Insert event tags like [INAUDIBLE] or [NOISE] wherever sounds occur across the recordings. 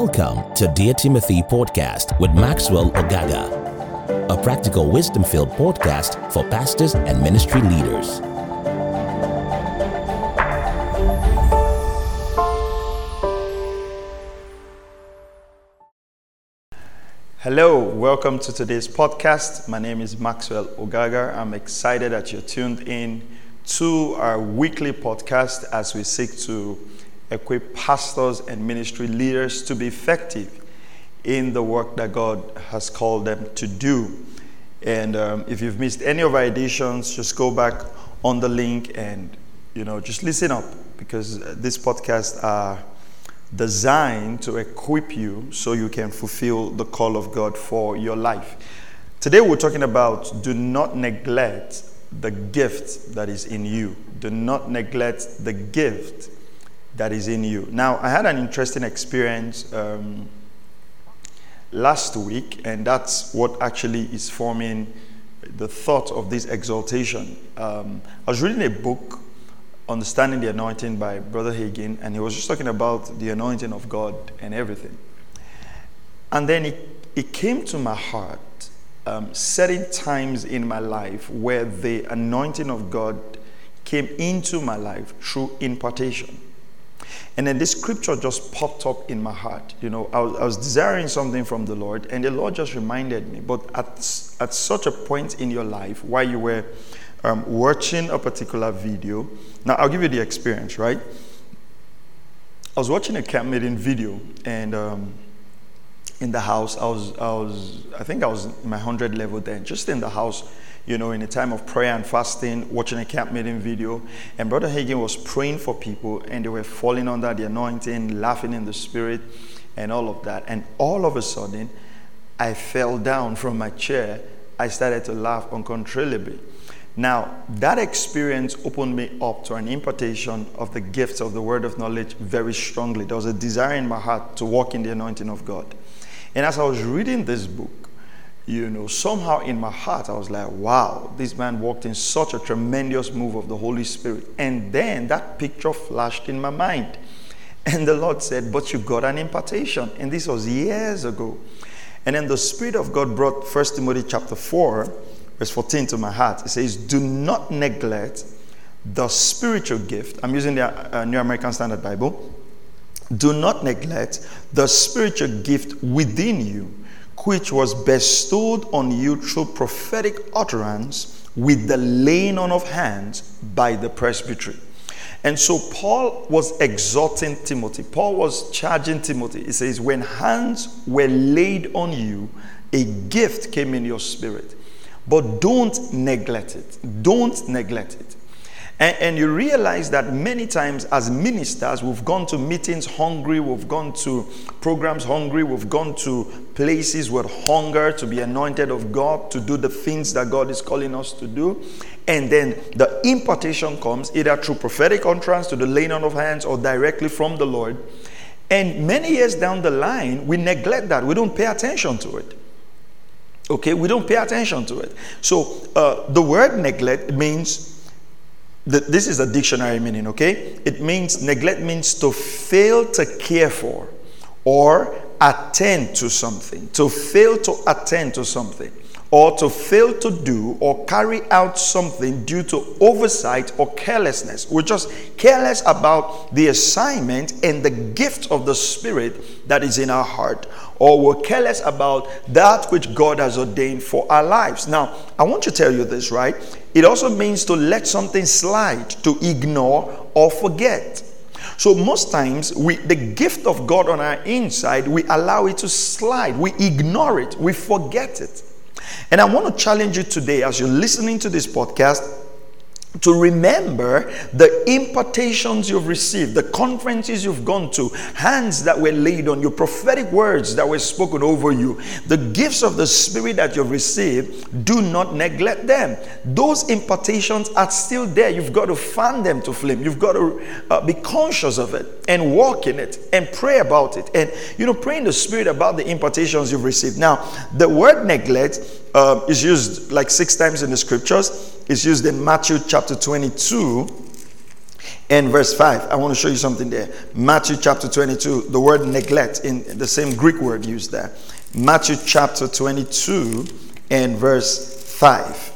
Welcome to Dear Timothy podcast with Maxwell Ogaga, a practical wisdom filled podcast for pastors and ministry leaders. Hello, welcome to today's podcast. My name is Maxwell Ogaga. I'm excited that you're tuned in to our weekly podcast as we seek to equip pastors and ministry leaders to be effective in the work that God has called them to do. And um, if you've missed any of our editions, just go back on the link and you know just listen up because this podcast are designed to equip you so you can fulfill the call of God for your life. Today we're talking about do not neglect the gift that is in you. Do not neglect the gift that is in you. Now, I had an interesting experience um, last week, and that's what actually is forming the thought of this exaltation. Um, I was reading a book, Understanding the Anointing by Brother Hagin, and he was just talking about the anointing of God and everything. And then it, it came to my heart um, certain times in my life where the anointing of God came into my life through impartation. And then this scripture just popped up in my heart. You know, I was, I was desiring something from the Lord, and the Lord just reminded me. But at, at such a point in your life, while you were um, watching a particular video, now I'll give you the experience, right? I was watching a camp meeting video, and um, in the house, I was, I was, I think I was my 100 level then, just in the house you know, in a time of prayer and fasting, watching a camp meeting video. And Brother Hagin was praying for people, and they were falling under the anointing, laughing in the spirit, and all of that. And all of a sudden, I fell down from my chair. I started to laugh uncontrollably. Now, that experience opened me up to an impartation of the gifts of the word of knowledge very strongly. There was a desire in my heart to walk in the anointing of God. And as I was reading this book, you know, somehow in my heart, I was like, wow, this man walked in such a tremendous move of the Holy Spirit. And then that picture flashed in my mind. And the Lord said, but you got an impartation. And this was years ago. And then the Spirit of God brought 1 Timothy chapter 4, verse 14 to my heart. It says, do not neglect the spiritual gift. I'm using the uh, New American Standard Bible. Do not neglect the spiritual gift within you which was bestowed on you through prophetic utterance with the laying on of hands by the presbytery. And so Paul was exhorting Timothy. Paul was charging Timothy. He says, When hands were laid on you, a gift came in your spirit. But don't neglect it. Don't neglect it. And, and, you realize that many times as ministers, we've gone to meetings hungry, we've gone to programs hungry, we've gone to places with hunger to be anointed of God, to do the things that God is calling us to do. And then the impartation comes either through prophetic utterance to the laying on of hands or directly from the Lord. And many years down the line, we neglect that. We don't pay attention to it. Okay, we don't pay attention to it. So uh, the word neglect means the, this is a dictionary meaning, okay? It means neglect means to fail to care for or attend to something, to fail to attend to something, or to fail to do or carry out something due to oversight or carelessness. We're just careless about the assignment and the gift of the Spirit that is in our heart, or we're careless about that which God has ordained for our lives. Now, I want to tell you this, right? It also means to let something slide, to ignore or forget. So most times we the gift of God on our inside, we allow it to slide, we ignore it, we forget it. And I want to challenge you today as you're listening to this podcast to remember the impartations you've received, the conferences you've gone to, hands that were laid on you, prophetic words that were spoken over you, the gifts of the Spirit that you've received, do not neglect them. Those impartations are still there. You've got to fan them to flame. You've got to uh, be conscious of it and walk in it and pray about it. And, you know, pray in the Spirit about the impartations you've received. Now, the word neglect uh, is used like six times in the scriptures. It's used in Matthew chapter 22. And verse 5, I want to show you something there. Matthew chapter 22, the word neglect in the same Greek word used there. Matthew chapter 22 and verse 5.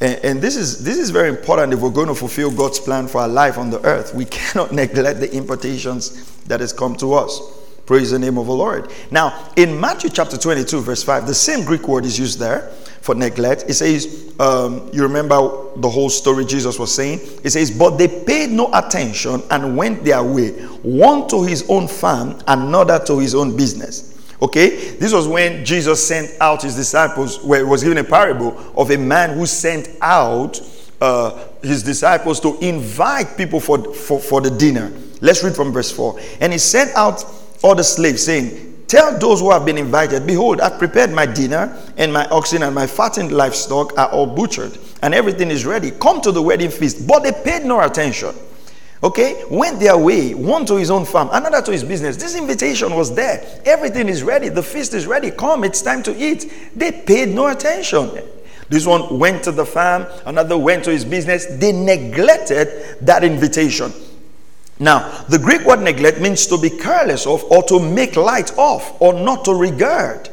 And, and, this is this is very important if we're going to fulfill God's plan for our life on the earth. We [LAUGHS] cannot neglect the impartations that has come to us. Praise the name of the Lord. Now, in Matthew chapter 22, verse 5, the same Greek word is used there for neglect. It says, um, you remember the whole story Jesus was saying? It says, But they paid no attention and went their way, one to his own farm, another to his own business. Okay, this was when Jesus sent out his disciples, where it was given a parable of a man who sent out uh, his disciples to invite people for, for, for the dinner. Let's read from verse 4. And he sent out all the slaves, saying, Tell those who have been invited, Behold, I've prepared my dinner, and my oxen and my fattened livestock are all butchered, and everything is ready. Come to the wedding feast. But they paid no attention. Okay, went their way, one to his own farm, another to his business. This invitation was there. Everything is ready. The feast is ready. Come, it's time to eat. They paid no attention. This one went to the farm, another went to his business. They neglected that invitation. Now, the Greek word neglect means to be careless of or to make light of or not to regard.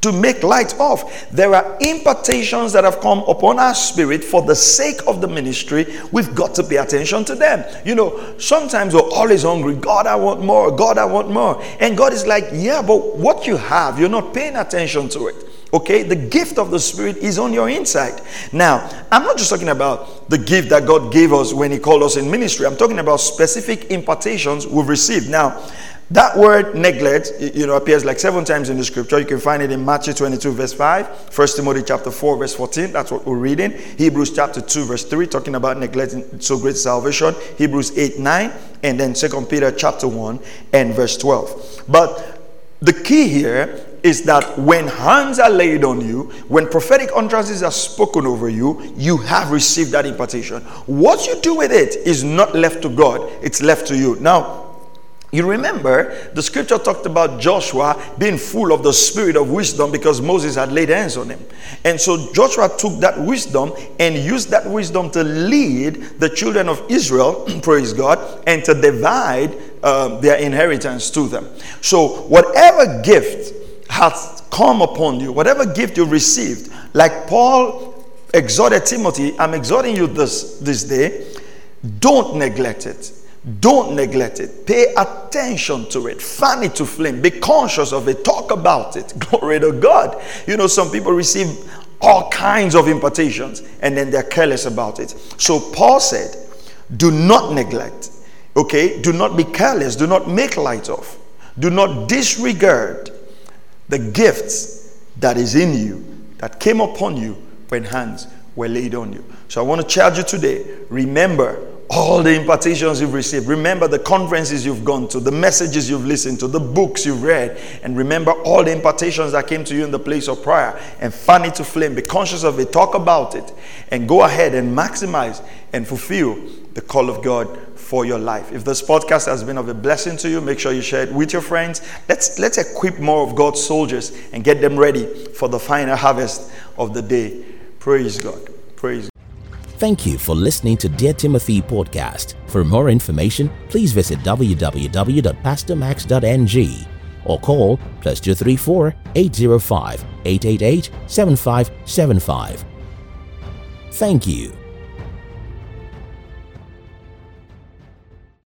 To make light of. There are impartations that have come upon our spirit for the sake of the ministry. We've got to pay attention to them. You know, sometimes we're always hungry. God, I want more. God, I want more. And God is like, yeah, but what you have, you're not paying attention to it. Okay, the gift of the Spirit is on your inside. Now, I'm not just talking about the gift that God gave us when He called us in ministry, I'm talking about specific impartations we've received. Now, that word neglect, you know, appears like seven times in the scripture. You can find it in Matthew 22, verse 5, 1 Timothy chapter 4, verse 14. That's what we're reading. Hebrews chapter 2, verse 3, talking about neglecting so great salvation. Hebrews 8, 9, and then 2 Peter chapter 1 and verse 12. But the key here is that when hands are laid on you, when prophetic utterances are spoken over you, you have received that impartation. What you do with it is not left to God, it's left to you. Now, you remember the scripture talked about Joshua being full of the spirit of wisdom because Moses had laid hands on him. And so Joshua took that wisdom and used that wisdom to lead the children of Israel, [CLEARS THROAT] praise God, and to divide uh, their inheritance to them. So, whatever gift has come upon you, whatever gift you received, like Paul exhorted Timothy, I'm exhorting you this, this day, don't neglect it. Don't neglect it. Pay attention to it. Fan it to flame. Be conscious of it. Talk about it. [LAUGHS] Glory to God. You know, some people receive all kinds of impartations and then they're careless about it. So Paul said, do not neglect. Okay? Do not be careless. Do not make light of. Do not disregard the gifts that is in you, that came upon you when hands were laid on you. So I want to charge you today. Remember all the impartations you've received. Remember the conferences you've gone to, the messages you've listened to, the books you've read. And remember all the impartations that came to you in the place of prayer. And fan it to flame. Be conscious of it. Talk about it. And go ahead and maximize and fulfill the call of God for your life. If this podcast has been of a blessing to you, make sure you share it with your friends. Let's let's equip more of God's soldiers and get them ready for the final harvest of the day. Praise God. Praise God. Thank you for listening to Dear Timothy podcast. For more information, please visit www.pastormax.ng or call plus 234 805 888 7575. Thank you.